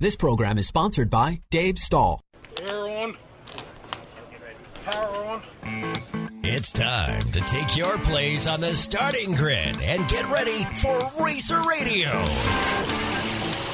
This program is sponsored by Dave Stahl. Air on. Power on. It's time to take your place on the starting grid and get ready for Racer Radio.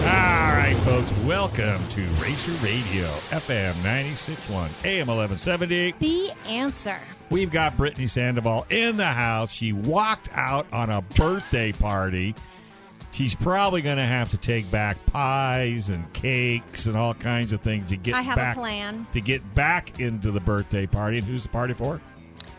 All right, folks, welcome to Racer Radio, FM 96.1, AM 1170. The answer. We've got Brittany Sandoval in the house. She walked out on a birthday party. She's probably going to have to take back pies and cakes and all kinds of things to get I have back a plan. to get back into the birthday party. And who's the party for?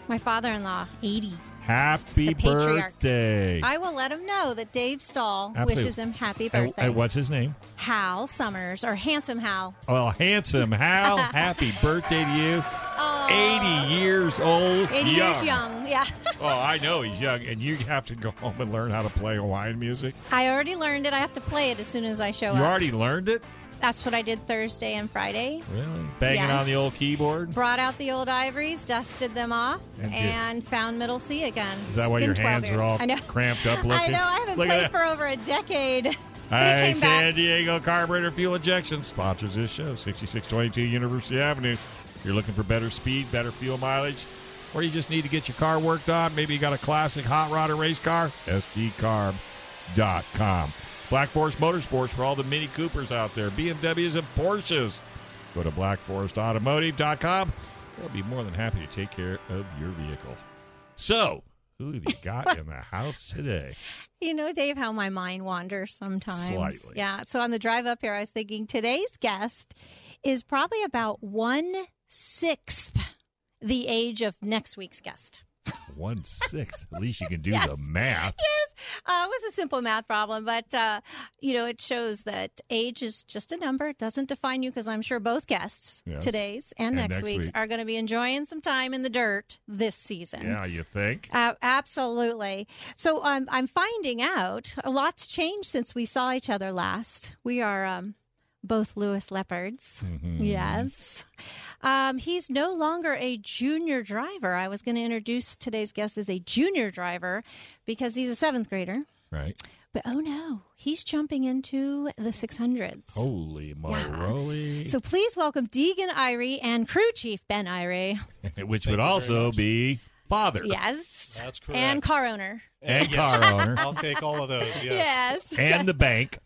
My father-in-law, 80. Happy birthday! I will let him know that Dave Stahl Absolutely. wishes him happy birthday. and what's his name? Hal Summers or Handsome Hal. Well, handsome Hal. happy birthday to you. Oh, 80 years old. 80 years young. Yeah. Oh, I know he's young, and you have to go home and learn how to play Hawaiian music. I already learned it. I have to play it as soon as I show You up. You already learned it? That's what I did Thursday and Friday. Really? Banging on the old keyboard? Brought out the old ivories, dusted them off, And and, found middle C again. Is that It's why your hands years. are all I know. cramped up I know. I haven't Look played for over a decade. Hi, San back. Diego Carburetor Fuel Injection sponsors this show, 6622 University Avenue. If you're looking for better speed, better fuel mileage, or you just need to get your car worked on. Maybe you got a classic hot rod or race car. SDCarb.com. Black Forest Motorsports for all the Mini Coopers out there, BMWs and Porsches. Go to blackforestautomotive.com. They'll be more than happy to take care of your vehicle. So, who have you got in the house today? You know, Dave, how my mind wanders sometimes. Slightly. Yeah. So on the drive up here, I was thinking today's guest is probably about one sixth the age of next week's guest. One sixth. At least you can do Yes. the math. Uh, it was a simple math problem, but uh, you know, it shows that age is just a number. It doesn't define you because I'm sure both guests, Yes. today's and, And next, next week's, week. are going to be enjoying some time in the dirt this season. Yeah, you think? Uh, absolutely. So um, I'm finding out a lot's changed since we saw each other last. We are um, both Lewis Leopards. Mm-hmm. Yes. Um, he's no longer a junior driver. I was going to introduce today's guest as a junior driver because he's a seventh grader. Right. But oh no, he's jumping into the 600s. Holy moly. So please welcome Deegan Irie and crew chief Ben Irie. Which Thank would also be father Yes. That's correct. And car owner. and Yes. car owner I'll take all of those. Yes. Yes. and the bank,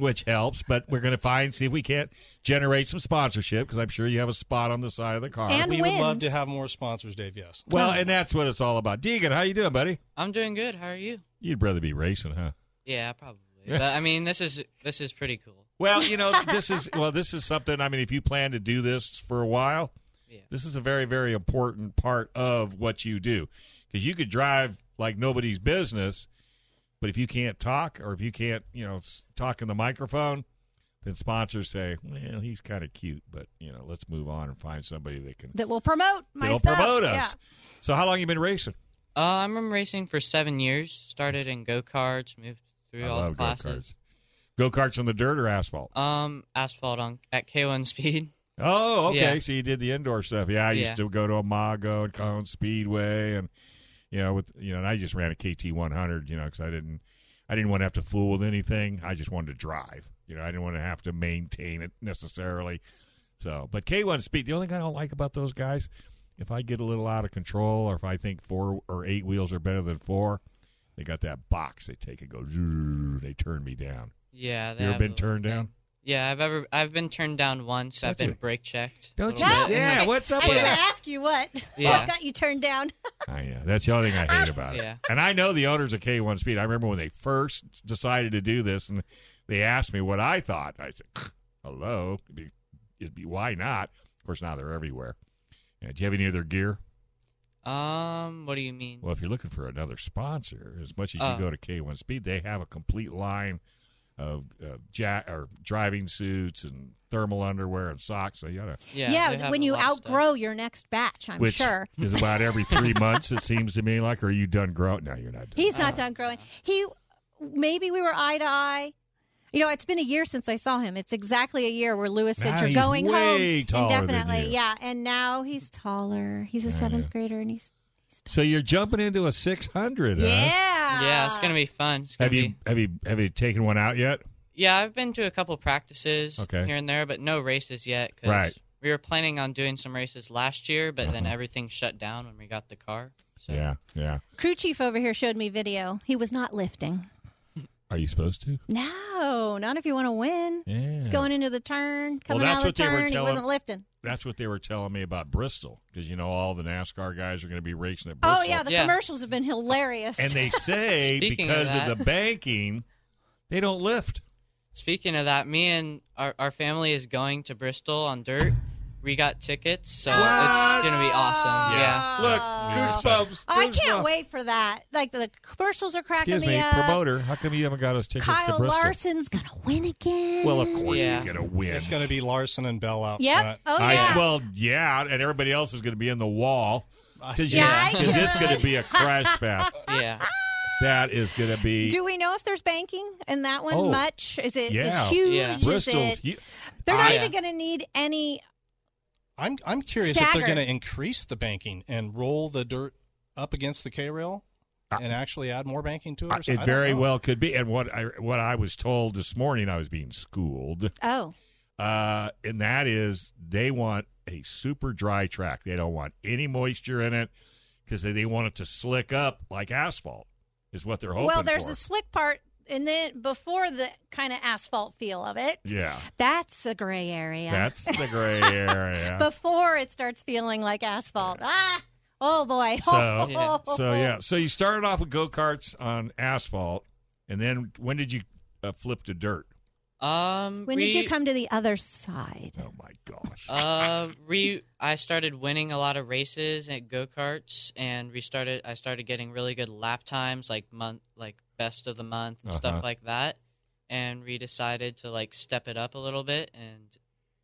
which helps. But we're going to find, see if we can't generate some sponsorship because I'm sure you have a spot on the side of the car. And We would love to have more sponsors, Dave. Yes. well, and that's what it's all about. Deegan, how you doing, buddy? I'm doing good. How are you? You'd rather be racing, huh? Yeah, probably. But I mean, this is this is pretty cool. Well, you know, this is well, this is something. I mean, if you plan to do this for a while, Yeah. this is a very, very important part of what you do because you could drive like nobody's business, but if you can't talk or if you can't, you know, talk in the microphone, then sponsors say, "Well, he's kind of cute, but you know, let's move on and find somebody that can that will promote my that'll stuff. promote us." Yeah. So, how long you been racing? Uh, I'm been racing for seven years. Started in go karts, moved through I all love the go classes. karts. Go karts on the dirt or asphalt? Um, asphalt on at K1 speed. Oh, okay. Yeah. So you did the indoor stuff. Yeah, I used Yeah. to go to Amago and Cone Speedway, and you know, with you know, and I just ran a KT 100. You know, because I didn't, I didn't want to have to fool with anything. I just wanted to drive. You know, I didn't want to have to maintain it necessarily. So, but K1 Speed. The only thing I don't like about those guys, if I get a little out of control, or if I think four or eight wheels are better than four, they got that box. They take and go. They turn me down. Yeah. You ever been turned down? Thing. Yeah, I've ever I've been turned down once. I've been you? brake checked. Don't you? bit. Yeah. What's up I was with going to that? ask you what. Yeah. What got you turned down? I know. That's the only thing I hate about it. Yeah. And I know the owners of K1 Speed. I remember when they first decided to do this and they asked me what I thought. I said, hello. It'd be, it'd be why not? Of course, now they're everywhere. Yeah, do you have any other gear? Um, what do you mean? Well, if you're looking for another sponsor, as much as Oh. you go to K1 Speed, they have a complete line of uh, ja- or driving suits and thermal underwear and socks. So you gotta, Yeah, Yeah, when you lot stuff. outgrow your next batch, I'm which sure. is about every three months. It seems to me like. Or are you done growing? No, you're not. Done. He's not done growing. He maybe we were eye to eye. You know, it's been a year since I saw him. It's exactly a year where Lewis said Now you're he's going way home taller than indefinitely. you. Yeah, and now he's taller. He's a seventh grader, and he's So you're jumping into a 600. huh? yeah, Yeah, it's gonna be fun. It's gonna Have be. you have you have you taken one out yet? Yeah, I've been to a couple practices Okay. here and there, but no races yet. 'cause Right. We were planning on doing some races last year, but then uh-huh. everything shut down when we got the car. So Yeah, yeah. Crew chief over here showed me video. He was not lifting. Are you supposed to? No, not if you want to win. Yeah. It's going into the turn, coming that's out of what the they were turn. He telling- wasn't lifting. That's what they were telling me about Bristol because you know all the NASCAR guys are going to be racing at oh, Bristol. Oh yeah, the Yeah. commercials have been hilarious. and they say Speaking because of of, the banking, they don't lift. Speaking of that, me and our, our family is going to Bristol on dirt. We got tickets, so it's gonna be awesome. Yeah. Look, Uh, goosebumps. I can't wait for that. Like the commercials are cracking Excuse me, up. promoter. How come you haven't got us tickets to Kyle Bristol? Larson's gonna win again. Well, of course Yeah. he's going to win. It's going to be Larson and Bell out Yep. front. Oh I- yeah. well, yeah, and everybody else is going to be in the wall because Yeah, I it's gonna be a crash fest. Yeah. That is going to be Do we know if there's banking in that one Oh, much? Is it yeah. huge? Yeah. Is Bristol's. it- hu- they're not I- even going to need any. I'm I'm curious if they're going to increase the banking and roll the dirt up against the K rail and actually add more banking to it. Or Uh. It very know. well could be. And what I what I was told this morning, I was being schooled, Oh, uh, and that is they want a super dry track. They don't want any moisture in it because they, they want it to slick up like asphalt. Is what they're hoping well, there's for. a slick part, and then before the kind of asphalt feel of it, yeah, that's a gray area. that's the gray area. before it starts feeling like asphalt. Ah, oh boy. So- Yeah. so yeah, so you started off with go karts on asphalt, and then when did you uh, flip to dirt? Um. When we, did you come to the other side? Oh my gosh! Uh, we I started winning a lot of races at go karts, and we started. I started getting really good lap times, like month, like best of the month and Uh-huh. stuff like that. And we decided to like step it up a little bit and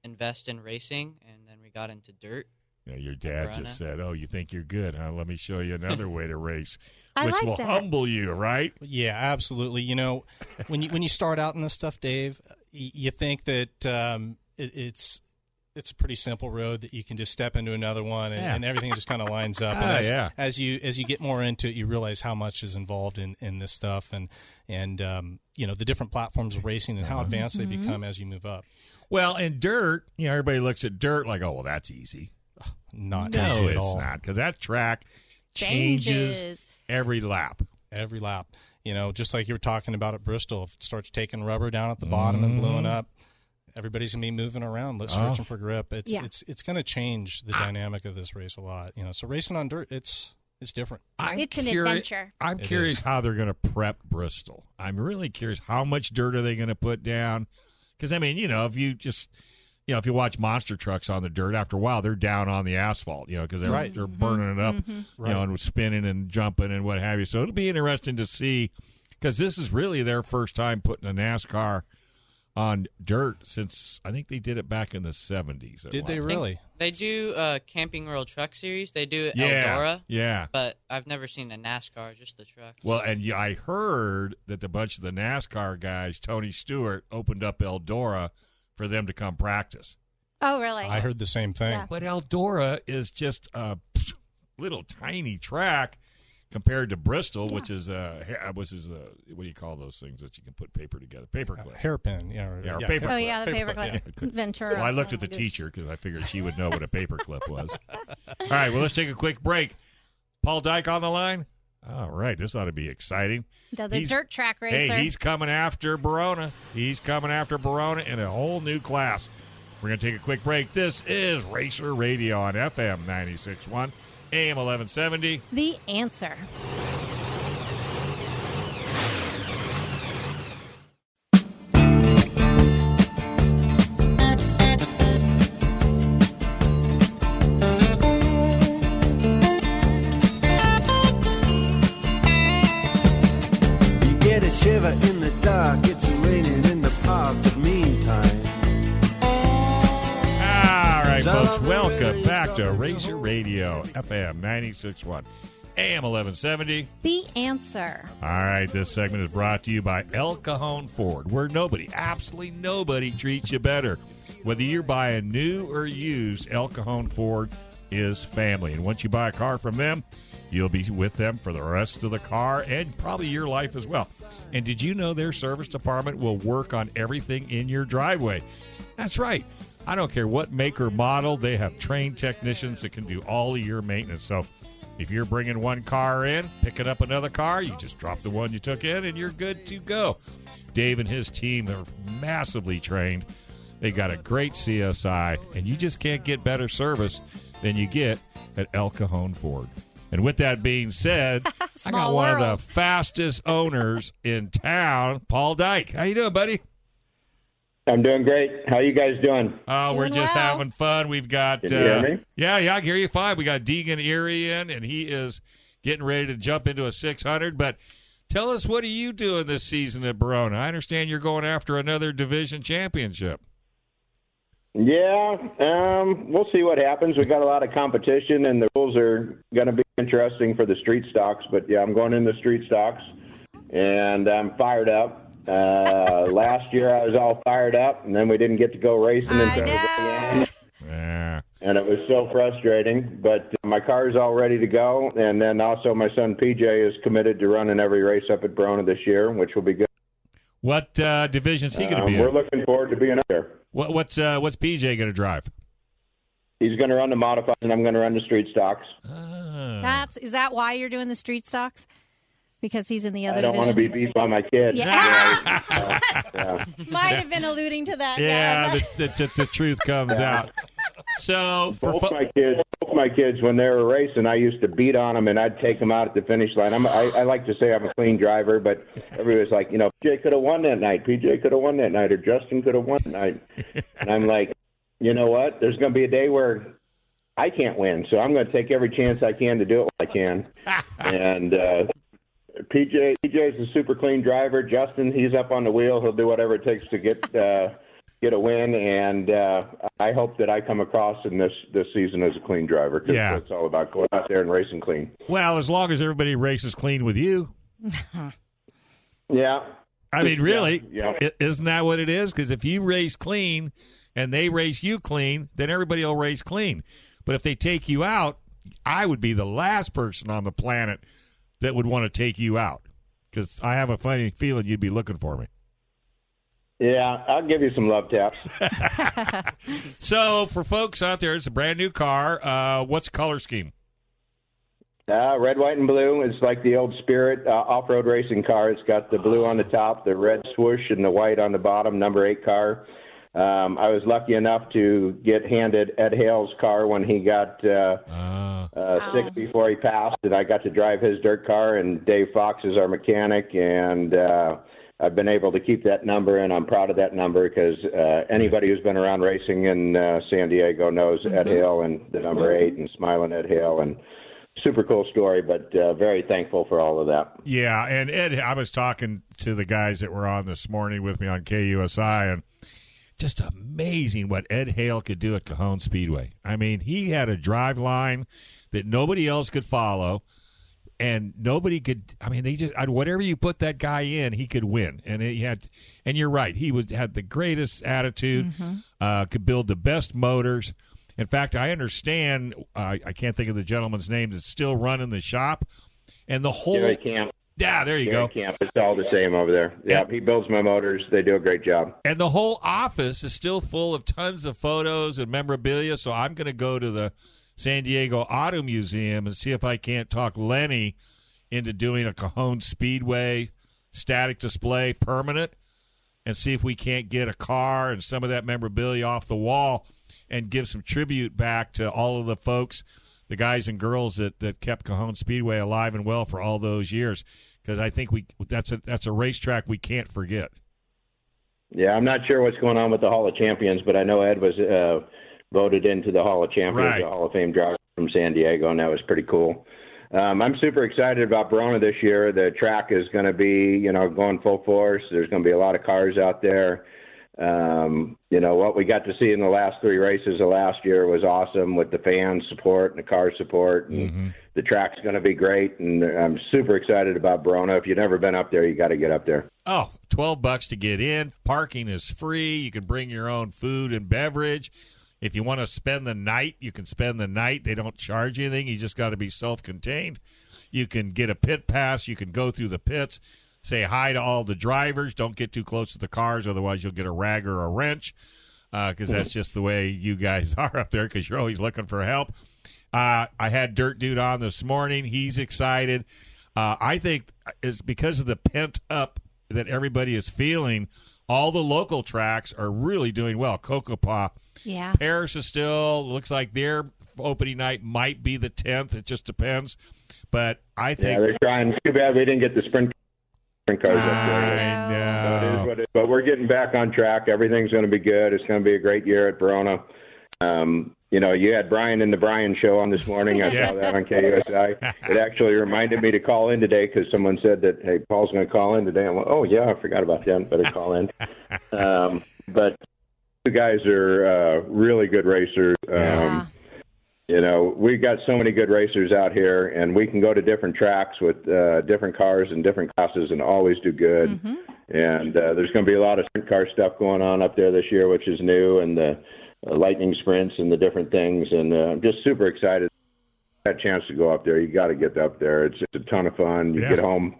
invest in racing, and then we got into dirt. Yeah, your dad just said, "Oh, you think you're good? Huh? Let me show you another way to race, I which like will that. humble you, right?" Yeah, absolutely. You know, when you when you start out in this stuff, Dave, you think that um, it, it's it's a pretty simple road that you can just step into another one and, Yeah. and everything just kind of lines up. Ah, and as, yeah. as you as you get more into it, you realize how much is involved in, in this stuff and and um, you know the different platforms of racing and how advanced Mm-hmm. they become as you move up. Well, and dirt, you know, everybody looks at dirt like, "Oh, well, that's easy." Not No, easy at it's not because that track changes, Changes. Every lap. every lap. You know, just like you were talking about at Bristol, if it starts taking rubber down at the bottom and blowing up, everybody's gonna be moving around, let's Mm-hmm. Oh. searching for grip. It's Yeah. it's it's gonna change the dynamic of this race a lot. You know, so racing on dirt, it's it's different. I'm It's an curi- adventure. I'm It curious is. how they're going to prep Bristol. I'm really curious how much dirt are they going to put down? Because I mean, you know, if you just you know, if you watch monster trucks on the dirt, after a while they're down on the asphalt, you know, because they're Right. they're burning it up, Mm-hmm. you Right. know, and spinning and jumping and what have you. So it'll be interesting to see because this is really their first time putting a NASCAR on dirt since I think they did it back in the 70s. Did they really? They do uh, Camping World Truck Series. They do Yeah, Eldora, yeah. but I've never seen a NASCAR, just the truck. Well, and yeah, I heard that the bunch of the NASCAR guys, Tony Stewart, opened up Eldora for them to come practice. Oh, really? I heard the same thing. Yeah. But Eldora is just a little tiny track compared to Bristol, which is a ha- which is uh, what do you call those things that you can put paper together? Paperclip. Hairpin, yeah, or, Yeah, or yeah, paper- Oh yeah, the Paperclip, paperclip yeah. Ventura. Well, I looked at the teacher because I figured she would know what a paperclip was. All right, well, let's take a quick break. Paul Dyke on the line. All right, this ought to be exciting. The, He's- dirt track racer. Hey, he's coming after Barona. He's coming after Barona in a whole new class. We're going to take a quick break. This is Racer Radio on FM 96.1, AM 1170. the answer. FM 961, AM 1170. The answer. All right, this segment is brought to you by El Cajon Ford, where nobody, absolutely nobody, treats you better. Whether you're buying new or used, El Cajon Ford is family. And once you buy a car from them, you'll be with them for the rest of the car and probably your life as well. And did you know their service department will work on everything in your driveway? That's right. I don't care what make or model, they have trained technicians that can do all of your maintenance. So if you're bringing one car in, picking up another car, you just drop the one you took in and you're good to go. Dave and his team are massively trained. They got a great CSI, and you just can't get better service than you get at El Cajon Ford. And with that being said, I got one of the fastest owners in town, Paul Dyke. How you doing, buddy? I'm doing great. How you guys doing? Oh, we're just well. having fun. We've got Can you hear uh, me? yeah, yeah, I hear you fine. We got Deegan Erie in, and he is getting ready to jump into a 600. But tell us, what are you doing this season at Barona? I understand you're going after another division championship. Yeah, um, we'll see what happens. We've got a lot of competition, and the rules are going to be interesting for the street stocks. But yeah, I'm going in the street stocks, and I'm fired up. Uh, last year I was all fired up, and then we didn't get to go racing I until the very end, Yeah. and it was so frustrating. But uh, my car's all ready to go, and then also my son PJ is committed to running every race up at Barona this year, which will be good. What uh, division's he going to Um, be we're in? looking forward to being up there. What, what's uh, what's PJ going to drive? He's going to run the modified, and I'm going to run the street stocks. Ah. That's is that why you're doing the street stocks? Because he's in the other I don't want to be beat by my kid. Yeah. Yeah. Might have been alluding to that. yeah, yeah. the, the, the, the truth comes out. So Both fo- my kids, both my kids, when they were racing, I used to beat on them, and I'd take them out at the finish line. I'm, I, I like to say I'm a clean driver, but everybody's like, you know, PJ could have won that night. PJ could have won that night, or Justin could have won that night. and I'm like, you know what? There's going to be a day where I can't win, so I'm going to take every chance I can to do it when I can. and uh, PJ, PJ's a super clean driver. Justin, he's up on the wheel. He'll do whatever it takes to get. Uh, get a win, and uh, I hope that I come across in this this season as a clean driver. 'cause Yeah. it's all about going out there and racing clean. well, as long as everybody races clean with you. Yeah, I mean, really, Yeah, i- isn't that what it is? Because if you race clean and they race you clean, then everybody will race clean. But if they take you out, I would be the last person on the planet that would want to take you out because I have a funny feeling you'd be looking for me. yeah. I'll give you some love taps. So, for folks out there, it's a brand new car. Uh, what's the color scheme? Uh, red, white, and blue. It's like the old Spirit uh, off-road racing car. It's got the blue on the top, the red swoosh, and the white on the bottom. Number eight car. Um, I was lucky enough to get handed Ed Hale's car when he got uh, Uh, uh, sick before he passed, and I got to drive his dirt car. And Dave Fox is our mechanic, and uh, I've been able to keep that number, and I'm proud of that number because uh, anybody who's been around racing in uh, San Diego knows Ed Hale and the number eight and smiling Ed Hale, and super cool story. But uh, very thankful for all of that. yeah, and Ed, I was talking to the guys that were on this morning with me on KUSI, and just amazing what Ed Hale could do at Cajon Speedway. I mean, he had a drive line that nobody else could follow, and nobody could. I mean, they just whatever you put that guy in, he could win. And he had, and you're right, he was had the greatest attitude, uh, could build the best motors. In fact, I understand. Uh, I can't think of the gentleman's name that's still running the shop, and the whole. Gary Camp, Yeah, there you go. Camp, it's all the same over there. Yeah, he builds my motors. They do a great job. And the whole office is still full of tons of photos and memorabilia. So I'm going to go to the San Diego Auto Museum and see if I can't talk Lenny into doing a Cajon Speedway static display permanent and see if we can't get a car and some of that memorabilia off the wall and give some tribute back to all of the folks, the guys and girls that, that kept Cajon Speedway alive and well for all those years. Because I think we that's a that's a racetrack we can't forget. Yeah, I'm not sure what's going on with the Hall of Champions, but I know Ed was uh, voted into the Hall of Champions, Right. the Hall of Fame driver from San Diego, and that was pretty cool. um, I'm super excited about Barona this year. The track is going to be, you know, going full force. There's going to be a lot of cars out there. Um, you know, what we got to see in the last three races of last year was awesome with the fan support and the car support. And Mm-hmm. The track's going to be great, and I'm super excited about Barona. If you've never been up there, you got to get up there. Oh, 12 bucks to get in. Parking is free. You can bring your own food and beverage. If you want to spend the night, you can spend the night. They don't charge anything. You just got to be self-contained. You can get a pit pass. You can go through the pits. Say hi to all the drivers. Don't get too close to the cars, otherwise you'll get a rag or a wrench. Because that's just the way you guys are up there. Because you're always looking for help. Uh, I had Dirt Dude on this morning. He's excited. Uh, I think is because of the pent up that everybody is feeling. All the local tracks are really doing well. Cocopah, Yeah. Perris is still looks like their opening night might be the tenth. It just depends. But I think Yeah, think they're trying. Too bad we didn't get the sprint sprint cars up there. I But it is what it is. But we're getting back on track. Everything's going to be good. It's going to be a great year at Barona. Um, you know, you had Brian in the Brian show on this morning. I Yeah. saw that on KUSI. It actually reminded me to call in today because someone said that, hey, Paul's going to call in today. I'm like, oh, yeah, I forgot about that. Better call in. Um, but you guys are uh, really good racers. Um, Yeah. You know, we've got so many good racers out here, and we can go to different tracks with uh, different cars and different classes and always do good. Mm-hmm. And uh, there's going to be a lot of sprint car stuff going on up there this year, which is new, and the uh, lightning sprints and the different things. And uh, I'm just super excited. That chance to go up there, you got to get up there. It's, it's a ton of fun. You Yeah. get home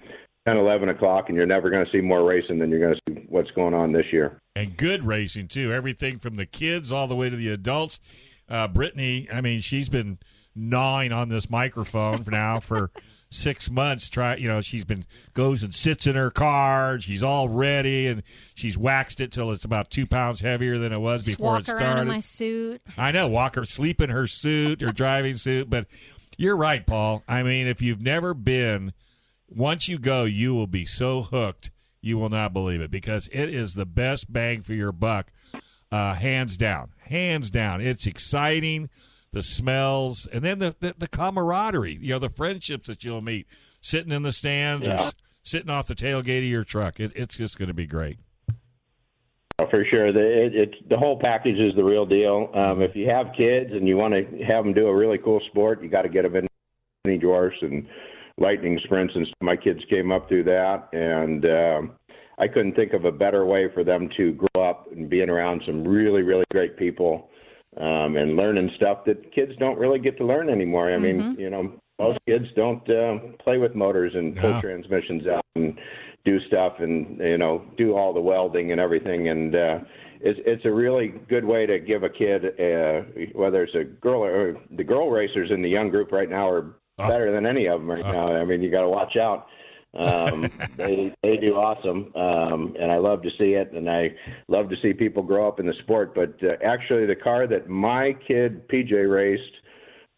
10, 11 o'clock, and you're never going to see more racing than you're going to see what's going on this year. and good racing too. Everything from the kids all the way to the adults. Uh, Brittany, I mean, she's been gnawing on this microphone for now for six months. Try, you know, she's been goes and sits in her car. and She's all ready, and she's waxed it till it's about two pounds heavier than it was Just before walk it around started. in my suit. I know, walk her, sleep in her suit, her driving suit. But you're right, Paul. I mean, if you've never been, once you go, you will be so hooked, you will not believe it because it is the best bang for your buck, uh, hands down, hands down. It's exciting, the smells, and then the, the the camaraderie. You know, the friendships that you'll meet sitting in the stands or Yeah. s- sitting off the tailgate of your truck. It, it's just going to be great. Oh, For sure, the it, it the whole package is the real deal. Um, if you have kids and you want to have them do a really cool sport, you got to get them in mini dwarfs and lightning sprints. And my kids came up through that, and um, I couldn't think of a better way for them to grow up and being around some really, really great people um, and learning stuff that kids don't really get to learn anymore. I mean, you know, most kids don't uh, play with motors and pull No. transmissions out and do stuff and you know do all the welding and everything. And uh it's it's a really good way to give a kid uh whether it's a girl or the girl racers in the young group right now are better than any of them right now. I mean you got to watch out um they they do awesome. Um and i love to see it and i love to see people grow up in the sport. But uh, actually the car that my kid pj raced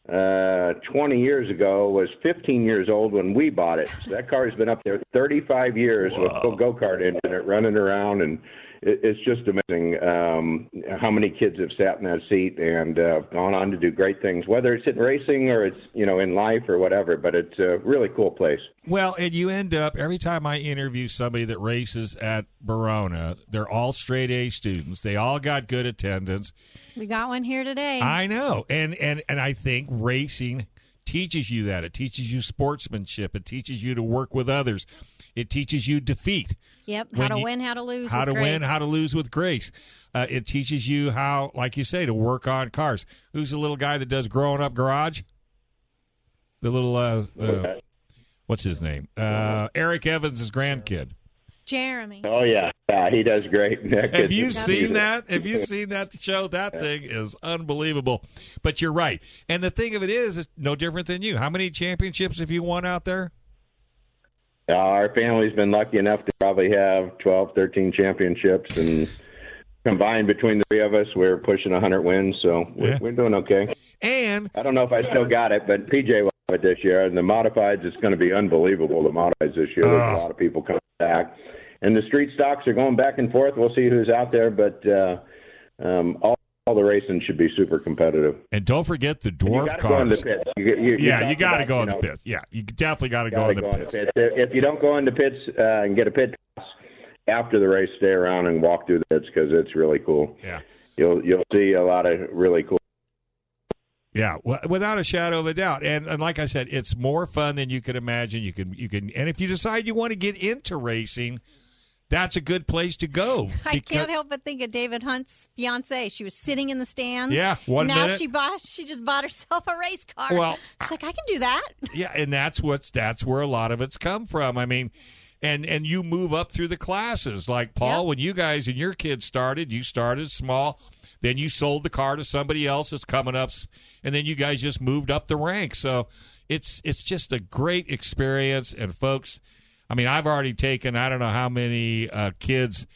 uh, 20 years ago was 15 years old when we bought it. So that car has been up there 35 years with full go kart engine it running around, and it, it's just amazing um, how many kids have sat in that seat and uh, gone on to do great things, whether it's in racing or it's you know in life or whatever. But it's a really cool place. Well, and you end up every time I interview somebody that races at Barona, they're all straight A students. They all got good attendance. We got one here today. I know, and and and I think racing teaches you that. It teaches you sportsmanship. It teaches you to work with others. It teaches you defeat, yep. How when to you- win, how to lose. how with to grace. win, how to lose with grace. Uh, it teaches you how, like you say, to work on cars. Who's the little guy that does growing up garage? The little uh, uh what's his name? Uh, Eric Evans' grandkid. Jeremy. Oh yeah, yeah, he does great. That Have you seen that? Have you seen that show? That thing is unbelievable. But you're right. And the thing of it is, it's no different than you. How many championships have you won out there? Uh, our family's been lucky enough to probably have 12, 13 championships, and combined between the three of us, we're pushing 100 wins. So we're, Yeah. we're doing okay. And I don't know if I still got it, but PJ will have it this year. And the modifieds, it's going to be unbelievable. The modifieds this year, there's Oh. a lot of people coming back, and the street stocks are going back and forth. We'll see who's out there, but uh, um, all all the racing should be super competitive. And don't forget the you dwarf go the cars. pits. You, you, you yeah, you got to go you in the pits. Yeah, you definitely got to go in the go pits. the pits. If you don't go in the pits uh, and get a pit pass after the race, stay around and walk through the pits because it's really cool. Yeah. You'll you'll see a lot of really cool. Yeah, w- without a shadow of a doubt. And, and like I said, it's more fun than you could imagine. You can you can, and if you decide you want to get into racing, that's a good place to go. I can't help but think of David Hunt's fiance. She was sitting in the stands. Yeah, one now minute. she bought. She just bought herself a race car. Well, she's like, I can do that. Yeah, and that's what's that's where a lot of it's come from. I mean, and and you move up through the classes. Like Paul, Yep. when you guys and your kids started, you started small, then you sold the car to somebody else that's coming up, and then you guys just moved up the ranks. So it's it's just a great experience. And folks, I mean, I've already taken I don't know how many uh, kids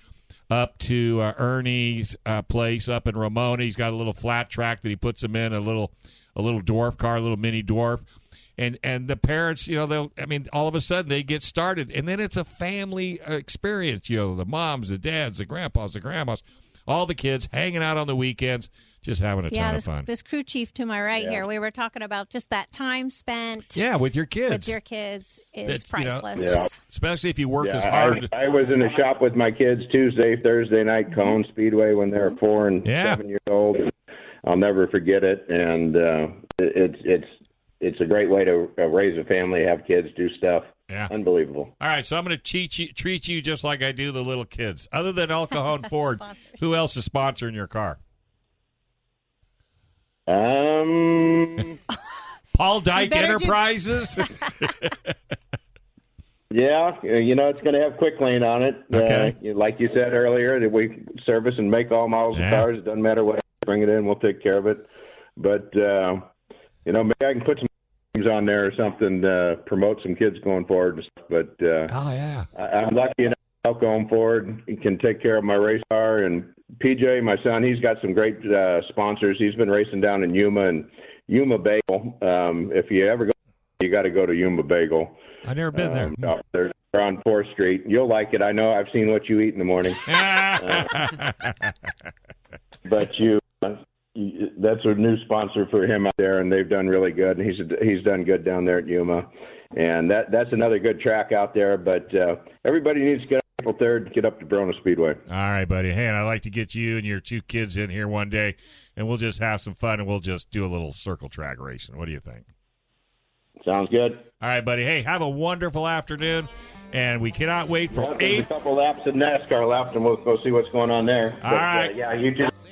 up to uh, Ernie's uh, place up in Ramona. He's got a little flat track that he puts them in a little a little dwarf car, a little mini dwarf. And and the parents, you know, they'll. I mean, all of a sudden they get started, and then it's a family uh, experience. You know, the moms, the dads, the grandpas, the grandmas, all the kids hanging out on the weekends, just having a yeah, ton this, of fun. this crew chief to my right here. We were talking about just that time spent yeah, with your kids. with your kids is That, you know, priceless. Yeah. especially if you work Yeah, as hard. I, I was in the shop with my kids Tuesday, Thursday night, Cone Speedway when they were four and Yeah. seven years old. I'll never forget it, and uh, it, it's it's it's a great way to uh, raise a family, have kids, do stuff. Yeah. Unbelievable. All right, so I'm going to treat you, treat you just like I do the little kids. Other than El Cajon Ford, who else is sponsoring your car? Um, Paul Dyke better do- Enterprises. yeah, uh, you know it's going to have quick lane on it. Okay. Uh, like you said earlier, that we service and make all models Yeah. of cars. It doesn't matter what. Bring it in, we'll take care of it. But uh, you know, maybe I can put some names on there or something to promote some kids going forward. and stuff. But uh, oh yeah. I, I'm lucky enough to going forward. He can take care of my race car and PJ, my son. He's got some great uh, sponsors. He's been racing down in Yuma and Yuma Bagel. Um, if you ever go, you got to go to Yuma Bagel. I've never been there. Um, out there on Fourth Street. You'll like it. I know. I've seen what you eat in the morning. but you, uh, you- that's a new sponsor for him out there, and they've done really good. And he's he's done good down there at Yuma, and that that's another good track out there. But uh, everybody needs to get April third, get up to Barona Speedway. All right, buddy. Hey, and I'd like to get you and your two kids in here one day, and we'll just have some fun, and we'll just do a little circle track racing. What do you think? Sounds good. All right, buddy. Hey, have a wonderful afternoon, and we cannot wait for Well, there's a couple laps in NASCAR left, and we'll go see what's going on there. All but, right. Uh, yeah, you just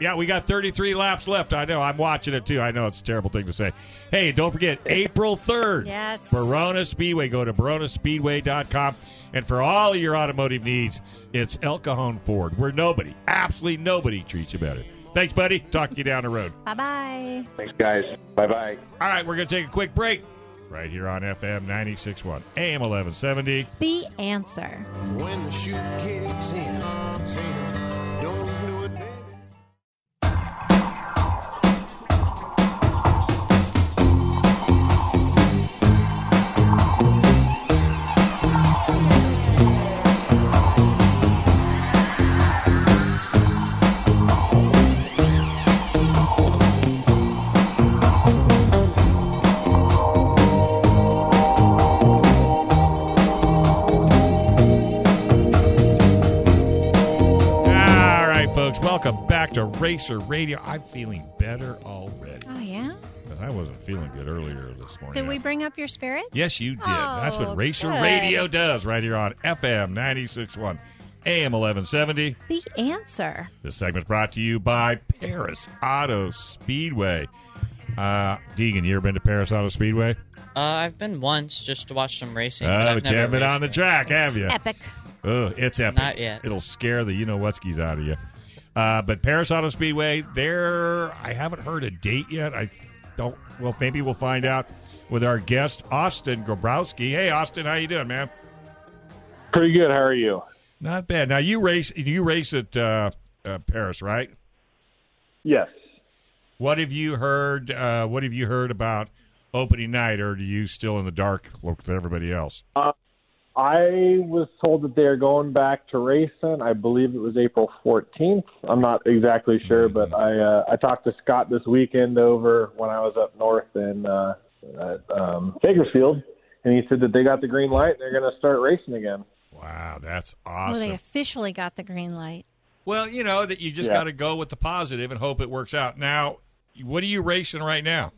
Yeah, we got 33 laps left. I know. I'm watching it too. I know it's a terrible thing to say. Hey, don't forget April 3rd. Yes. Barona Speedway. Go to baronaspeedway.com. And for all of your automotive needs, it's El Cajon Ford, where nobody, absolutely nobody treats you better. Thanks, buddy. Talk to you down the road. Bye bye. thanks, guys. Bye bye. All right, we're going to take a quick break right here on FM 96.1, AM 1170. The answer. When the shoe kicks in, saying, Racer Radio. I'm feeling better already Oh yeah. because I wasn't feeling good earlier this morning. Did we bring up your spirit? Yes, you did. That's what Oh, Racer good. Radio does right here on FM 96.1, AM 1170. The answer. This segment's brought to you by Perris Auto Speedway. Uh, Deegan, you ever been to Perris Auto Speedway? Uh, I've been once just to watch some racing. Oh, I've but you never haven't been on the raced it. track, have you? Epic. Oh, it's epic. Not yet. It'll scare the you know whatskis out of you. Uh, but Perris Auto Speedway, there, I haven't heard a date yet. I don't. Well, maybe we'll find out with our guest Austin Grabowski. Hey, Austin, how you doing, man? Pretty good. How are you? Not bad. Now you race. You race at uh, uh, Perris, right? Yes. What have you heard? Uh, what have you heard about opening night, or are you still in the dark with everybody else? I was told that they are going back to racing. I believe it was April 14th. I'm not exactly sure, but I uh, I talked to Scott this weekend over when I was up north in uh, at, um, Bakersfield, and he said that they got the green light. and They're going to start racing again. Wow, that's awesome. they officially got the green light. Well, you know that you just Yeah. got to go with the positive and hope it works out. Now, what are you racing right now?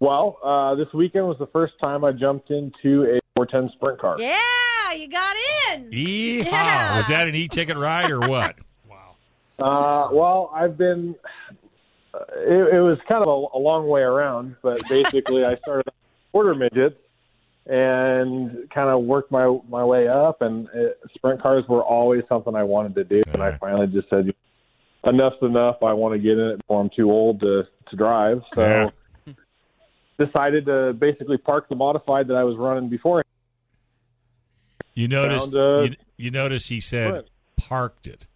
Well, uh, this weekend was the first time I jumped into a 410 sprint car. Yeah, you got in. Yeehaw! Yeah. Was that an e-ticket ride or what? Wow. Uh, well, I've been. Uh, it, it was kind of a, a long way around, but basically, I started quarter midgets and kind of worked my my way up. And uh sprint cars were always something I wanted to do, and I finally just said, "Enough's enough. I want to get in it before I'm too old to to drive." So. Yeah. Decided to basically park the modified that I was running before. You noticed? Found, you, you noticed he said what? parked it.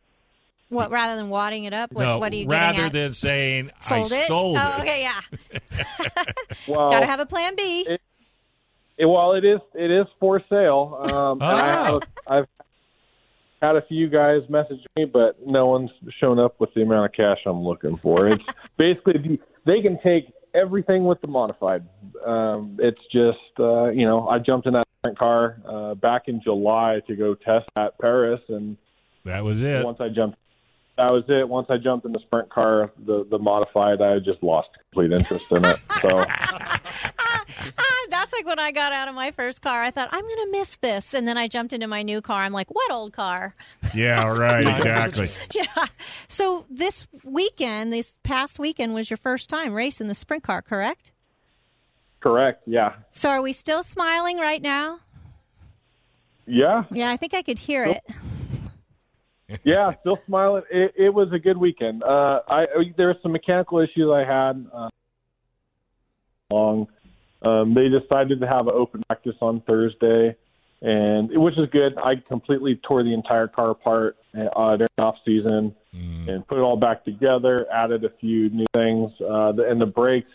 What rather than wadding it up? What, no, what are you rather getting at? than saying sold I it? sold oh, it. okay, yeah. Well, Got to have a plan B. It- It, well, it is it is for sale. Um, and I Oh. have, I've had a few guys message me, but no one's shown up with the amount of cash I'm looking for. It's basically they can take everything with the modified. Um, it's just uh, you know I jumped in that sprint car uh, back in July to go test at Perris, and That was it. once I jumped. That was it. Once I jumped in the sprint car, the the modified, I just lost complete interest in it. So like when I got out of my first car. I thought I'm going to miss this, and then I jumped into my new car. I'm like, what old car? Yeah, right. Exactly. yeah. So this weekend, this past weekend, was your first time racing the sprint car, correct? correct, yeah, So are we still smiling right now? yeah. Yeah, I think I could hear it. yeah, still smiling. It, it was a good weekend. Uh, I there were some mechanical issues I had. Uh, long, um, they decided to have an open practice on Thursday, and which is good. I completely tore the entire car apart uh, during off season and put it all back together. Added a few new things, uh, the, and the brakes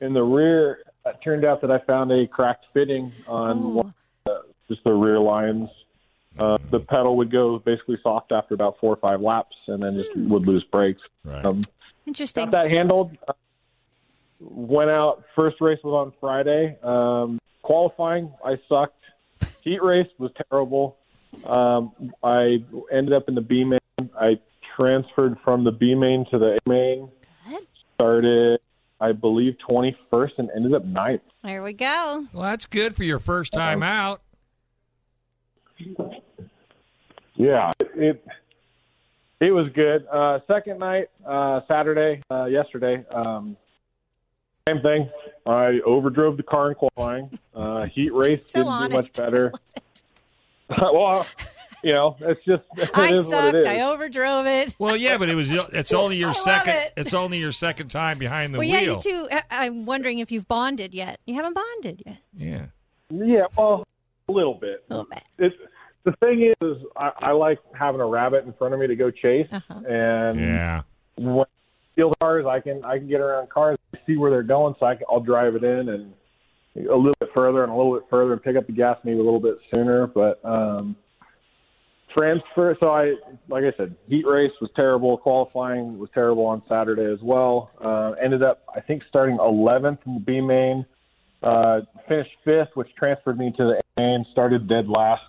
in the rear. It turned out that I found a cracked fitting on one Oh, just the rear lines. Uh, the pedal would go basically soft after about four or five laps, and then just would lose brakes. Right. Um, interesting. got that handled. Went out. First race was on Friday. Um, qualifying, I sucked. Heat race was terrible. Um, I ended up in the B main. I transferred from the B main to the A main. Good. Started, I believe, 21st and ended up ninth. There we go. Well, that's good for your first time out. Yeah, it it was good. Uh, second night, uh, Saturday, uh, yesterday, um, same thing. I overdrove the car in qualifying. Uh, heat race So didn't honest. do much better. well, you know, it's just it I sucked. it is. I overdrove it. Well, yeah, but it was. It's only your I second. it. It's only your second time behind the well, yeah, you too. I- I'm wondering if you've bonded yet. You haven't bonded yet. Yeah. yeah, well, a little bit. A little bit. It's the thing is, is I, I like having a rabbit in front of me to go chase, Uh-huh. and Yeah. when field cars, I can I can get around cars, see where they're going, so I can, I'll drive it in and a little bit further and a little bit further and pick up the gas maybe a little bit sooner. But um, transfer, so I like I said, heat race was terrible. Qualifying was terrible on Saturday as well. Uh, ended up I think starting 11th in the B main. Uh, finished fifth, which transferred me to the A main. Started dead last.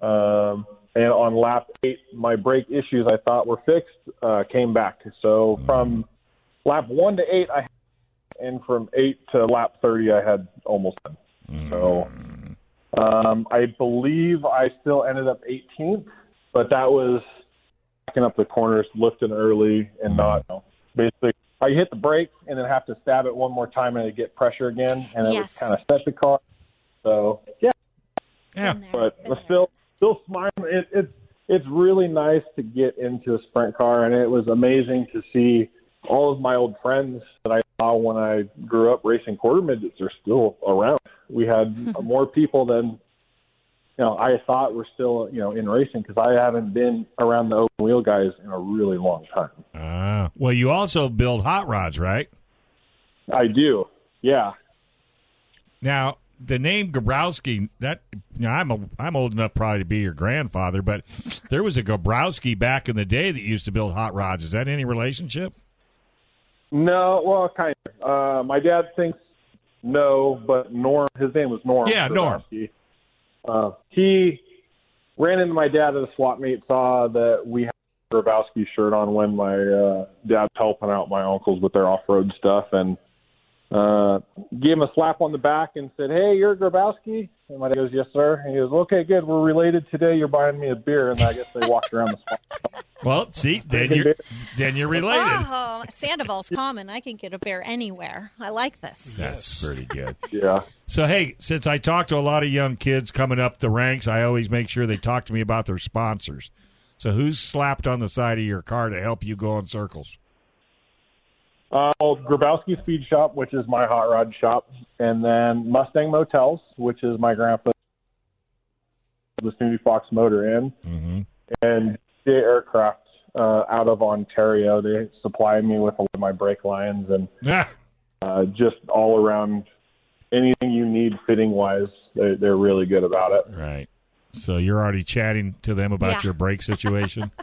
Um, and on lap eight, my brake issues I thought were fixed uh, came back. So from lap one to eight, I and from eight to lap thirty, I had almost done. So um, I believe I still ended up 18th, but that was backing up the corners, lifting early, and not you know, basically. I hit the brake and then have to stab it one more time and I get pressure again, and it Yes. was kind of set the car. So yeah, Yeah. Been there, but been I'm there. still still smiling. It, it's it's really nice to get into a sprint car, and it was amazing to see all of my old friends that I saw when I grew up racing quarter midgets are still around. We had more people than you know I thought were still you know in racing because I haven't been around the open wheel guys in a really long time. Ah. well, you also build hot rods, right? I do, yeah. Now, the name Grabowski. That you know, I'm a, I'm old enough probably to be your grandfather, but there was a Grabowski back in the day that used to build hot rods. Is that any relationship? No, well, kind of. Uh, my dad thinks no, but Norm, his name was Norm. Yeah, Norm. Grabowski. Uh, he ran into my dad at a swap meet, saw that we had a Grabowski shirt on when my uh, dad's helping out my uncles with their off-road stuff, and uh, gave him a slap on the back and said, "Hey, you're Grabowski." And my dad goes, "Yes, sir." And he goes, "Okay, good. We're related today. You're buying me a beer." And I guess they walked around the swap. Well, see, then you're then you're related. Oh, Sandoval's common. I can get a beer anywhere. I like this. That's pretty good. Yeah. So hey, since I talk to a lot of young kids coming up the ranks, I always make sure they talk to me about their sponsors. So who's slapped on the side of your car to help you go in circles? Uh, well, Grabowski Speed Shop, which is my hot rod shop, and then Mustang Motels, which is my grandpa's the Snooty Fox Motor Inn, Mm-hmm. and J Aircraft uh, out of Ontario. They supply me with a lot of my brake lines and Ah, uh, just all around anything you need fitting wise. They, they're really good about it. right. So you're already chatting to them about Yeah. your brake situation.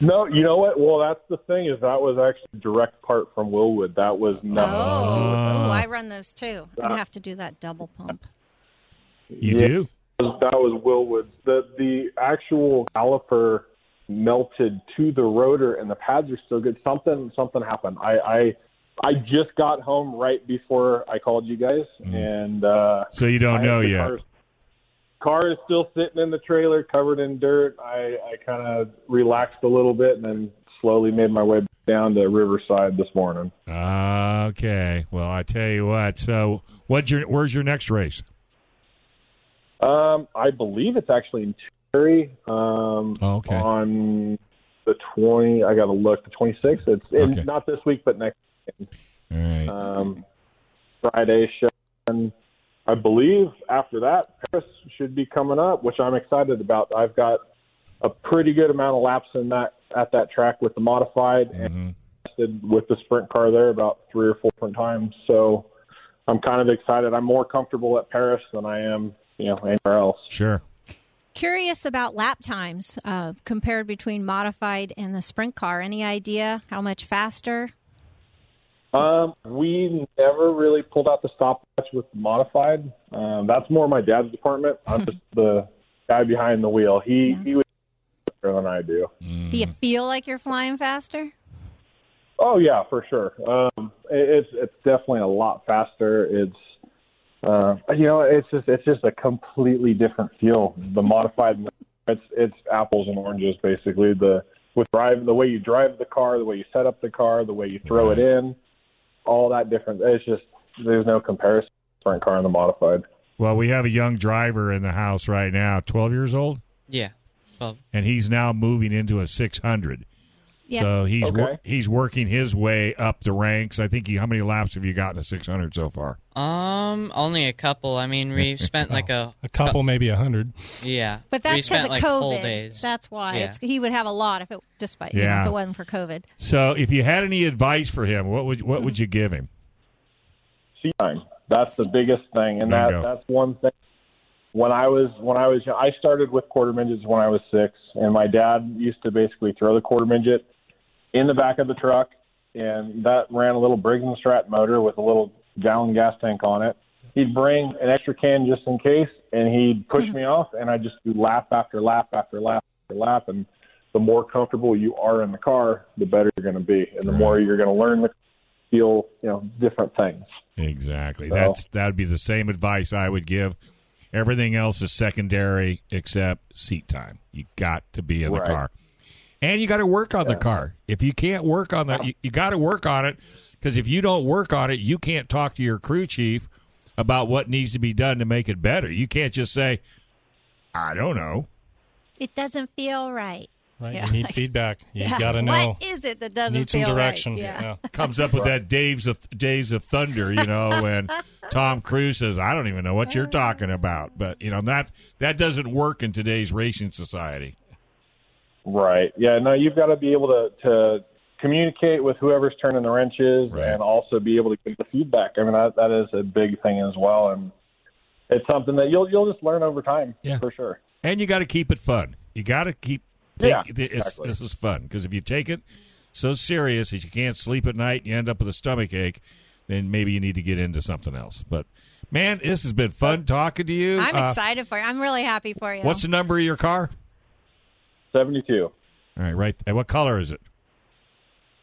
No, you know what? Well, that's the thing is that was actually a direct part from Wilwood. That was Oh, not. Ooh, I run those too. I have to do that double pump. You Yeah. do? that was Wilwood's. The the actual caliper melted to the rotor, and the pads are still good. Something something happened. I I, I just got home right before I called you guys, and uh, So you don't I- know the yet. Car, is still sitting in the trailer, covered in dirt. I I kind of relaxed a little bit, and then slowly made my way down to Riverside this morning. Okay. Well, I tell you what. So, what's your where's your next race? Um, I believe it's actually in Terry. Um, Oh, okay. On the twenty, I got to look. The twenty sixth. It's in, Okay. not this week, but next All right. um, Friday show. And I believe after that, Perris should be coming up, which I'm excited about. I've got a pretty good amount of laps in that at that track with the modified and Mhm. tested with the sprint car there about three or four different times. So I'm kind of excited. I'm more comfortable at Perris than I am, you know, anywhere else. Sure. Curious about lap times uh, compared between modified and the sprint car. Any idea how much faster? Um, we never really pulled out the stopwatch with modified. Um, that's more my dad's department. I'm just the guy behind the wheel. He Yeah. he would better than I do. Do you feel like you're flying faster? Oh yeah, for sure. Um, it, it's it's definitely a lot faster. It's uh, you know, it's just it's just a completely different feel. The modified, it's it's apples and oranges basically. The with drive, the way you drive the car, the way you set up the car, the way you throw it in, all that different. It's just there's no comparison for a car and the modified. Well, we have a young driver in the house right now, 12 years old, Yeah. Well, and he's now moving into a 600. Yeah. So he's wor- he's working his way up the ranks. I think he, how many laps have you gotten a 600 so far? um, only a couple. I mean, we spent like a A couple, maybe a hundred. yeah. But that's because of like COVID. full days. That's why Yeah. it's, he would have a lot if it, despite you know, Yeah. if it wasn't for COVID. So if you had any advice for him, what would what would you give him? seat time. That's the biggest thing, and that that's one thing. When I was when I was young, I started with quarter midgets when I was six, and my dad used to basically throw the quarter midget in the back of the truck, and that ran a little Briggs and Stratton motor with a little gallon gas tank on it. He'd bring an extra can just in case, and he'd push me off, and I'd just do lap after lap after lap after lap, and the more comfortable you are in the car, the better you're going to be, and the more you're going to learn the feel, you know, different things. Exactly. So- That's that'd be the same advice I would give. Everything else is secondary except seat time. You got to be in Right. the car, and you got to work on the car. If you can't work on that, you, you got to work on it because if you don't work on it, you can't talk to your crew chief about what needs to be done to make it better. You can't just say, "I don't know." It doesn't feel right. Right? Yeah. You need feedback. You Yeah. got to know. What is it that doesn't Need some feel right? direction. Yeah. Comes up with that Days of Days of Thunder, you know, when Tom Cruise says, "I don't even know what you're talking about," but you know that that doesn't work in today's racing society. Right. Yeah. No, you've got to be able to to communicate with whoever's turning the wrenches, Right. and also be able to give the feedback. I mean, that that is a big thing as well. And it's something that you'll you'll just learn over time Yeah. for sure. and you got to keep it fun. You got to keep. Yeah, take- it's- exactly. This is fun because if you take it so serious that you can't sleep at night, you end up with a stomach ache. Then maybe you need to get into something else. But man, this has been fun talking to you. I'm Uh, excited for you. I'm really happy for you. What's the number of your car? Seventy two. All right, right. And what color is it?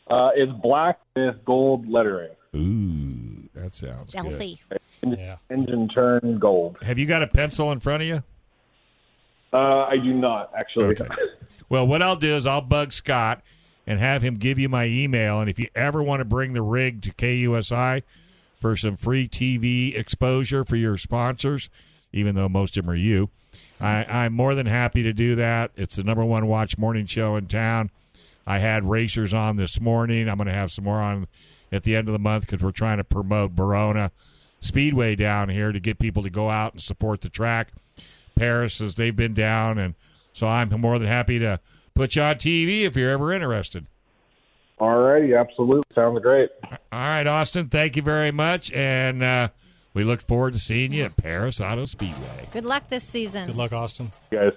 Uh, it's black with gold lettering. Ooh, that sounds good. stealthy? Yeah. Engine turn gold. Have you got a pencil in front of you? Uh, I do not actually. Okay. Well, what I'll do is I'll bug Scott and have him give you my email. And if you ever want to bring the rig to KUSI for some free TV exposure for your sponsors, even though most of them are you, I, I'm more than happy to do that. It's the number one watch morning show in town. I had racers on this morning. I'm going to have some more on at the end of the month because we're trying to promote Barona Speedway down here to get people to go out and support the track. Perris as they've been down, and so I'm more than happy to put you on TV if you're ever interested. All righty, absolutely sounds great. All right, Austin, thank you very much, and uh, we look forward to seeing you at Perris Auto Speedway. Good luck this season. Good luck, Austin. Guys.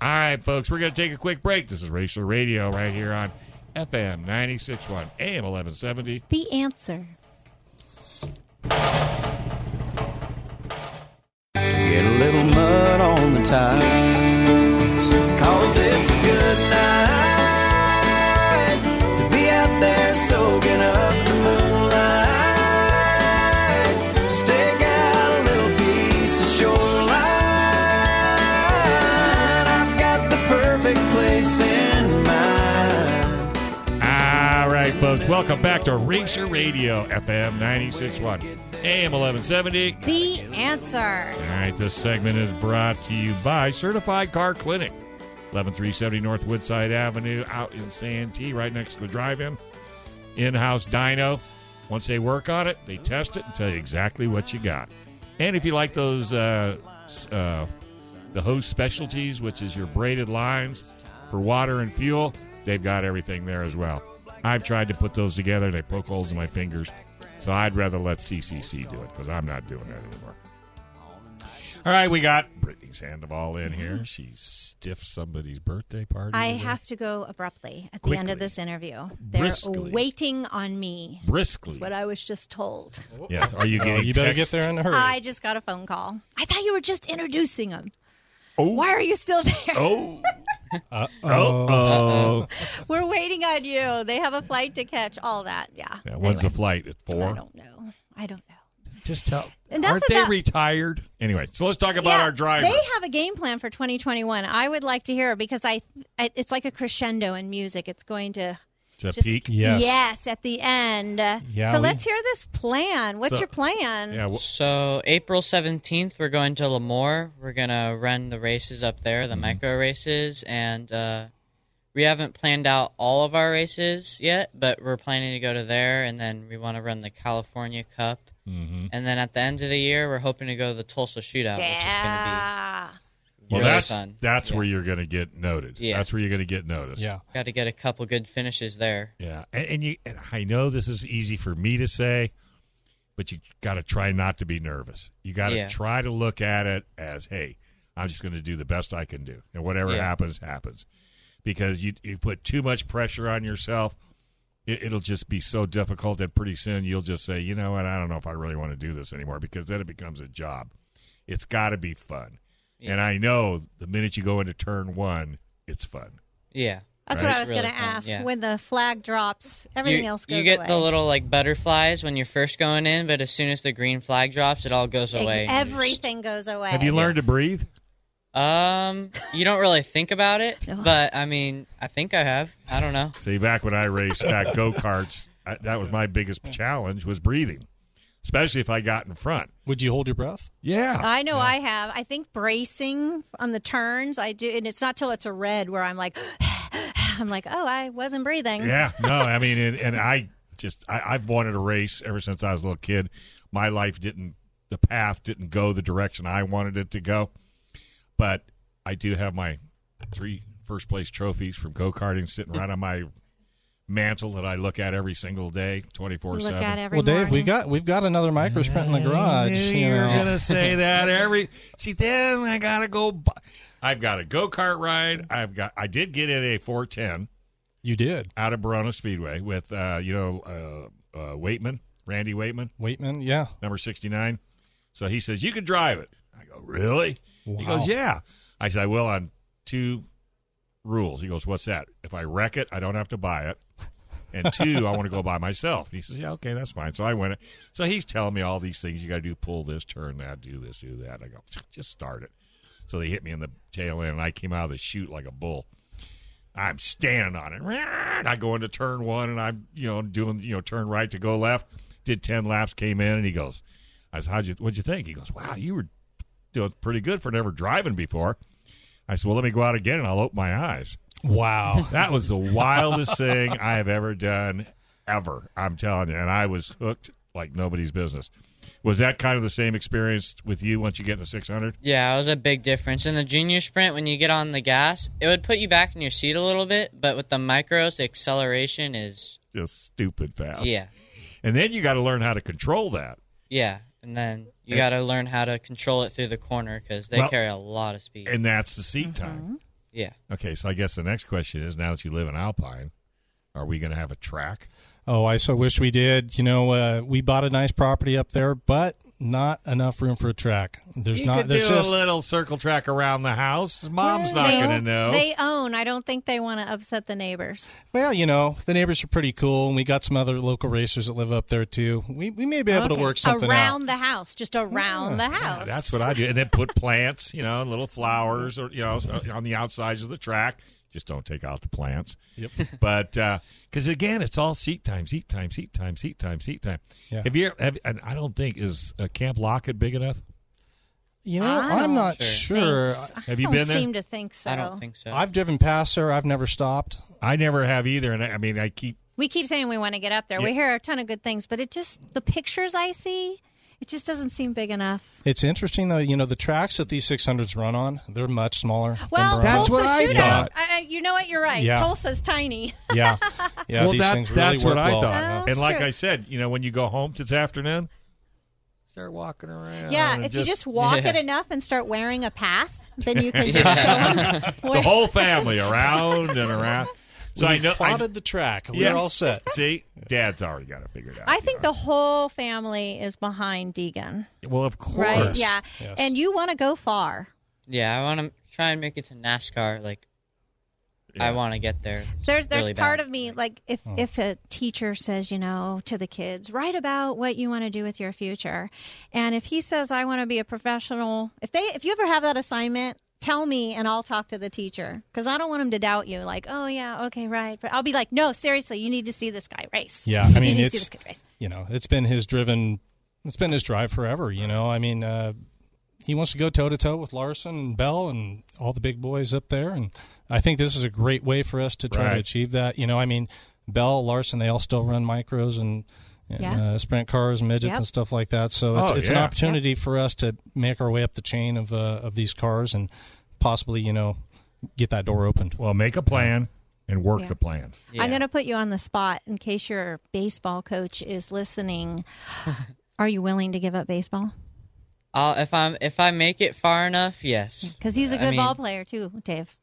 All right, folks, we're going to take a quick break. This is Racer Radio right here on FM 96.1 AM 1170. The answer. Get a little mud on the tires. Cause it's a good night welcome back to Racer Radio FM 96.1 AM 1170. The answer. All right, this segment is brought to you by Certified Car Clinic, 11370 North Woodside Avenue, out in Santee, right next to the drive-in. In-house dyno. Once they work on it, they test it and tell you exactly what you got. And if you like those, uh, uh, the hose specialties, which is your braided lines for water and fuel, they've got everything there as well. I've tried to put those together; and they poke holes in my fingers. So I'd rather let CCC do it because I'm not doing that anymore. All right, we got Brittany Sandoval in here. Mm-hmm. She stiffed somebody's birthday party. I today. have to go abruptly at the end of this interview. They're Briskly. waiting on me. briskly. That's What I was just told. Yes. Are you Oh, getting? you better get there in a hurry. I just got a phone call. I thought you were just introducing them. Oh. Why are you still there? Oh. Uh, Oh. We're waiting on you. They have a flight to catch. All that. Yeah. Yeah, when's the Anyway, flight? At four? I four. don't know. I don't know. Just tell. Enough Aren't they about- retired? Anyway, so let's talk about Yeah, our driver. They have a game plan for 2021. I would like to hear it because I, I it's like a crescendo in music. It's going to It's a just peak. Yes. yes at the end. Yeah, so we- let's hear this plan. What's So- your plan? Yeah. Well, So April seventeenth, we're going to Lemoore. We're gonna run the races up there, the micro races, and uh, we haven't planned out all of our races yet, but we're planning to go to there, and then we want to run the California Cup, mhm. and then at the end of the year, we're hoping to go to the Tulsa Shootout, which is gonna be Well, really that's fun. that's Yeah. where you're going to get noted. Yeah. That's where you're going to get noticed. yeah. Got to get a couple good finishes there. Yeah, and, and you, and I know this is easy for me to say, but you got to try not to be nervous. You got to Yeah. try to look at it as, hey, I'm just going to do the best I can do, and whatever Yeah. happens, happens. Because you you put too much pressure on yourself, it, it'll just be so difficult that pretty soon you'll just say, you know what, I don't know if I really want to do this anymore, because then it becomes a job. It's got to be fun, Yeah. and I know the minute you go into turn one, it's fun. Yeah. That's Right. what I was Really going to ask. yeah. When the flag drops, everything you, else goes You get away. the little like butterflies when you're first going in, but as soon as the green flag drops, it all goes Ex- away. everything goes away. Have you learned to breathe? Um, you don't really think about it, No. but I mean, I think I have. I don't know. See, back when I raced back go karts, that was my biggest challenge was breathing, especially if I got in front. Would you hold your breath? Yeah, I know I have. I think bracing on the turns, I do, and it's not till it's a red where I'm like, I'm like, oh, I wasn't breathing. yeah. No, I mean, and, and I just I, I've wanted to race ever since I was a little kid. My life didn't, the path didn't go the direction I wanted it to go, but I do have my three first place trophies from go karting sitting right on my mantle that I look at every single day, twenty four seven. at every well, Dave, we morning. got we've got another micro sprint in the garage. knew You you were know. gonna say that every. See, then I gotta go. bu- I've got a go kart ride. I've got. I did get in a four ten You did, out of Barona Speedway with uh, you know uh, uh, Waitman, Randy Waitman, Waitman. Yeah, number sixty nine. So he says you can drive it. I go really. He goes yeah. I said I will on two rules. He goes what's that? If I wreck it, I don't have to buy it. And two, I want to go by myself. He says, "Yeah, okay, that's fine." So I went. So he's telling me all these things. You got to do pull this, turn that, do this, do that. I go, just start it. So they hit me in the tail end, and I came out of the chute like a bull. I'm standing on it. And I go into turn one, and I'm you know doing you know turn right to go left. Did ten laps, came in, and he goes, "I said, how'd you what'd you think?" He goes, "Wow, you were doing pretty good for never driving before." I said, "Well, let me go out again, and I'll open my eyes." wow. That was the wildest thing I have ever done, ever. I'm telling you, and I was hooked like nobody's business. Was that kind of the same experience with you once you get in the 600? Yeah, it was a big difference. In the junior sprint, when you get on the gas, it would put you back in your seat a little bit, but with the micros, the acceleration is Just stupid fast. yeah, And then you got to learn how to control that. yeah, and then you got to learn how to control it through the corner because they Well, carry a lot of speed. And that's the seat Mm-hmm. time. yeah, Okay, so I guess the next question is now that you live in Alpine, are we going to have a track? Oh, I so wish we did. You know, uh, we bought a nice property up there, but not enough room for a track. There's you not. could There's do just a little circle track around the house. Mom's not they, going to know. They own. I don't think they want to upset the neighbors. well, you know, the neighbors are pretty cool, and we got some other local racers that live up there too. We we may be able to work something around out. the house, just around the house. That's what I do. And then put plants, you know, little flowers or, you know, on the outsides of the track. Just don't take out the plants. Yep. But, because again, it's all seat time, seat time, seat time, seat time, seat time. Yeah. Have you have, and I don't think, is uh, Camp Lockett big enough? You know, I I'm don't not sure. Thanks. I Have you don't been there? Seem to think so. I don't think so. I've driven past there. I've never stopped. I never have either. And I, I mean, I keep, We keep saying we want to get up there. We hear a ton of good things, but it just the pictures I see, it just doesn't seem big enough. It's interesting though. You know, the tracks that these 600s run on, they're much smaller. Well, Barona. That's Tulsa what I shootout. thought. I, I- you know what? You're right. Yeah. Tulsa's tiny. yeah, yeah. well, these that, things really that's work what I well. thought. Oh, and like true. I said, you know, when you go home this afternoon, start walking around. yeah, and if you just walk Yeah. it enough and start wearing a path, then you can just Yeah. show them. the whole family around and around. So I We've know. I, plotted the track. We're all set. See, Dad's already got it figured out. I think know. the whole family is behind Deegan, Well, of course. right? Yeah, Yes. and you want to go far. yeah, I want to try and make it to NASCAR. Like, I want to get there. It's There's there's really part bad. of me like if oh. if a teacher says you know to the kids write about what you want to do with your future, and if he says I want to be a professional, if they if you ever have that assignment. Tell me, and I'll talk to the teacher because I don't want him to doubt you. Like, oh yeah, okay, right. But I'll be like, no, seriously, you need to see this guy race. Yeah, I mean, need to see it's- this guy race. you know, it's been his driven, it's been his drive forever. You know, I mean, uh, he wants to go toe to toe with Larson and Bell and all the big boys up there, and I think this is a great way for us to try Right. to achieve that. You know, I mean, Bell, Larson, they all still run micros and. And, Yeah. uh, sprint cars midgets Yep. and stuff like that. So it's, Oh, it's an yeah. opportunity for us to make our way up the chain of uh, of these cars and possibly, you know, get that door opened. Well, make a plan and work Yeah. the plan. Yeah. I'm going to put you on the spot in case your baseball coach is listening. Are you willing to give up baseball? I'll, if I'm if I make it far enough, yes. Because he's a good mean, ball player too, Dave.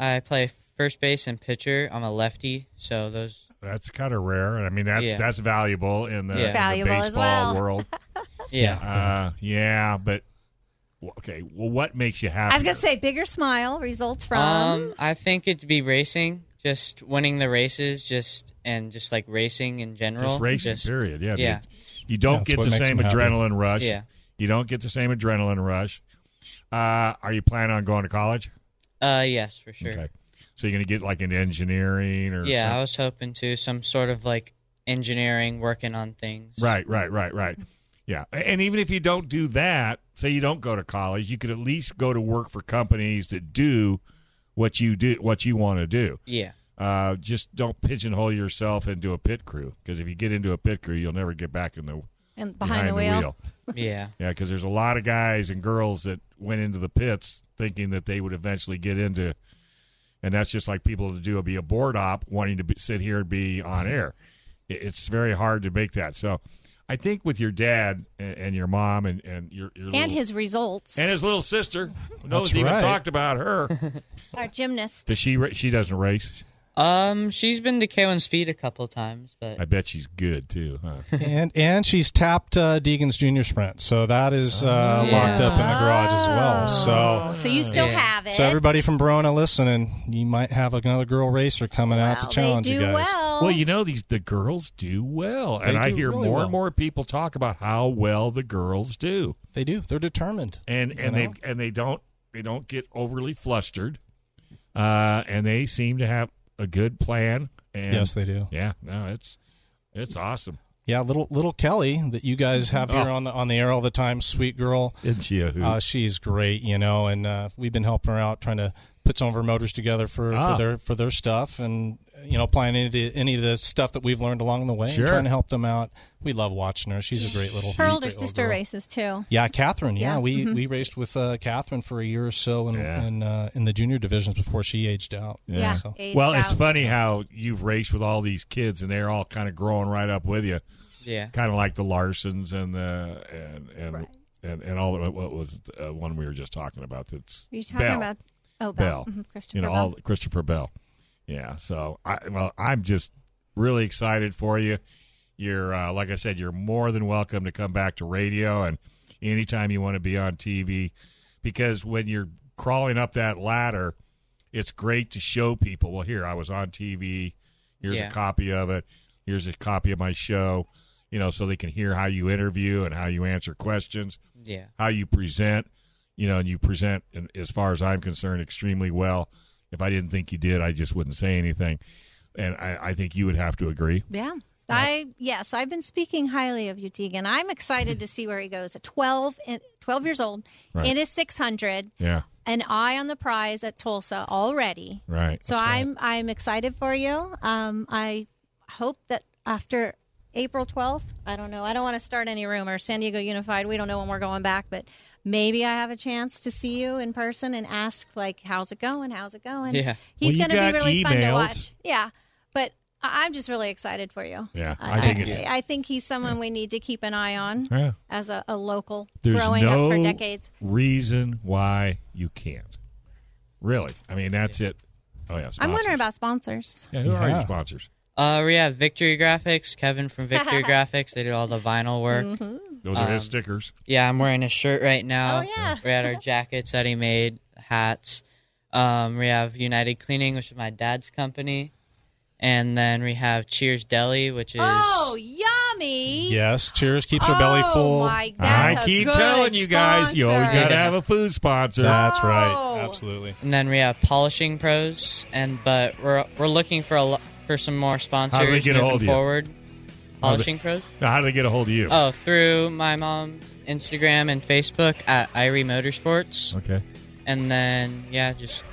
I play first base and pitcher. I'm a lefty, so those. That's kind of rare, and I mean that's Yeah. that's valuable in the, It's in the valuable as baseball well. world. Yeah. uh, yeah, but well, okay. Well, what makes you happy? I was going to say bigger smile results from. Um, I think it'd be racing, just winning the races, just and just like racing in general. just racing. Just- period. Yeah. yeah. You don't That's get what the makes same them happy. adrenaline rush. Yeah. You don't get the same adrenaline rush. Uh, are you planning on going to college? Uh, yes, for sure. Okay. So you're going to get like into engineering or Yeah, I was hoping to some sort of like engineering, working on things. Right, right, right, right. Yeah. And even if you don't do that, say you don't go to college, you could at least go to work for companies that do what you do, what you want to do. Yeah. Uh, just don't pigeonhole yourself into a pit crew because if you get into a pit crew, you'll never get back in the and behind, the wheel. Yeah. Yeah, because there's a lot of guys and girls that went into the pits thinking that they would eventually get into and that's just like people to do be a board op wanting to be, sit here and be on air. It's very hard to make that. So, I think with your dad and, and your mom and and your, your And little, his results. and his little sister no That's one's even talked about her. Our gymnast. Does she? She doesn't race. Um, she's been to K1 Speed a couple times, but I bet she's good too. Huh? and and she's tapped uh, Deegan's Junior Sprint, so that is uh, Oh. locked up in the garage as well. So. So you still Yeah. have it. So everybody from Barona listening, you might have another girl racer coming out to challenge they do you guys. well. Well, you know these the girls do well, They and I hear really more well. and more people talk about how well the girls do, They do. They're determined. and and they and they don't they don't get overly flustered, uh, and they seem to have a good plan. And Yes, they do. yeah, no, it's it's awesome. Yeah, little little Kelly that you guys have here Oh. on the on the air all the time, sweet girl. Isn't she a hoot? Uh, she's great, you know, and uh, we've been helping her out trying to put some of her motors together for, Ah. for their for their stuff, and you know, applying any of the any of the stuff that we've learned along the way, Sure. and trying to help them out. We love watching her. She's a great little. Her older great sister girl. races too. Yeah, Catherine. Yeah, Yeah. we Mhm. we raced with uh, Catherine for a year or so in Yeah. in, uh, in the junior divisions before she aged out. Yeah. So- aged well, it's funny how you've raced with all these kids, and they're all kind of growing right up with you, yeah. kind of like the Larsons and the and and and, and all the, what was the uh, one we were just talking about? That's Are you talking Bell. about? Oh, Bell. Bell. Mhm, Christopher you know Bell. all Christopher Bell. Yeah, so I well, I'm just really excited for you. You're uh, like I said, you're more than welcome to come back to radio and anytime you want to be on TV, because when you're crawling up that ladder, it's great to show people. Well, here I was on TV. Here's Yeah. a copy of it. Here's a copy of my show. You know, so they can hear how you interview and how you answer questions Yeah. how you present, you know, and you present, and as far as I'm concerned, extremely well. If I didn't think you did, I just wouldn't say anything. And I, I think you would have to agree. Yeah. I yes, I've been speaking highly of you, Deegan. I'm excited to see where he goes at 12, 12 years old Right. in his 600, Yeah, an eye on the prize at Tulsa already. right. So I'm I'm excited for you. Um, I hope that after April 12th, I don't know. I don't want to start any rumors. San Diego Unified, we don't know when we're going back, but maybe I have a chance to see you in person and ask like, "How's it going? How's it going?" Yeah. he's Well, going to be really fun to watch. Yeah, but I- I'm just really excited for you. Yeah, I, I think it's- I, I think he's someone we need to keep an eye on Yeah. as a, a local There's growing no up for decades. reason why you can't. Really, I mean that's it. Oh yeah, I'm wondering about sponsors. Yeah, who are your sponsors? Uh, we have Victory Graphics, Kevin from Victory Graphics. They do all the vinyl work. Those are his Um, stickers. Yeah, I'm wearing a shirt right now. Oh, yeah. We had our jackets that he made, hats. Um, we have United Cleaning, which is my dad's company. And then we have Cheers Deli, which is Oh, yummy! Yes, Cheers keeps her belly Oh, full. my- that's I a keep good telling you guys, you always got to have a food sponsor. That's Oh. right. Absolutely. and then we have Polishing Pros, and but we're we're looking for a lo- for some more sponsors How do they get moving hold of you? forward. How do- Polishing Pros. Now, how do they get a hold of you? Oh, through my mom's Instagram and Facebook at Irie Motorsports, okay. and then yeah, just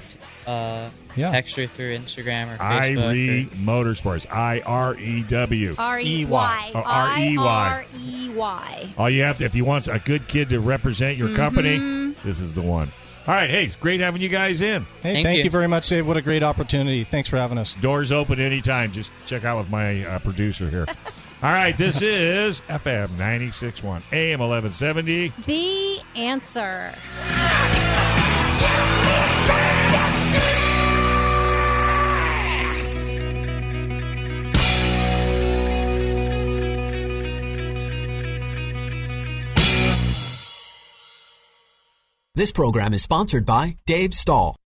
uh, Yeah. text her through Instagram or Facebook. Irie Motorsports. I R E W. R E Y. Oh, R-E-Y. R E Y. All you have to, if you want a good kid to represent your company, Mm-hmm. this is the one. All right, hey, it's great having you guys in. Hey, Thank thank, you. you. very much, Dave. What a great opportunity. Thanks for having us. Doors open anytime. Just check out with my uh, producer here. All right, this is FM 96.1, AM 1170. The answer. This program is sponsored by Dave Stahl.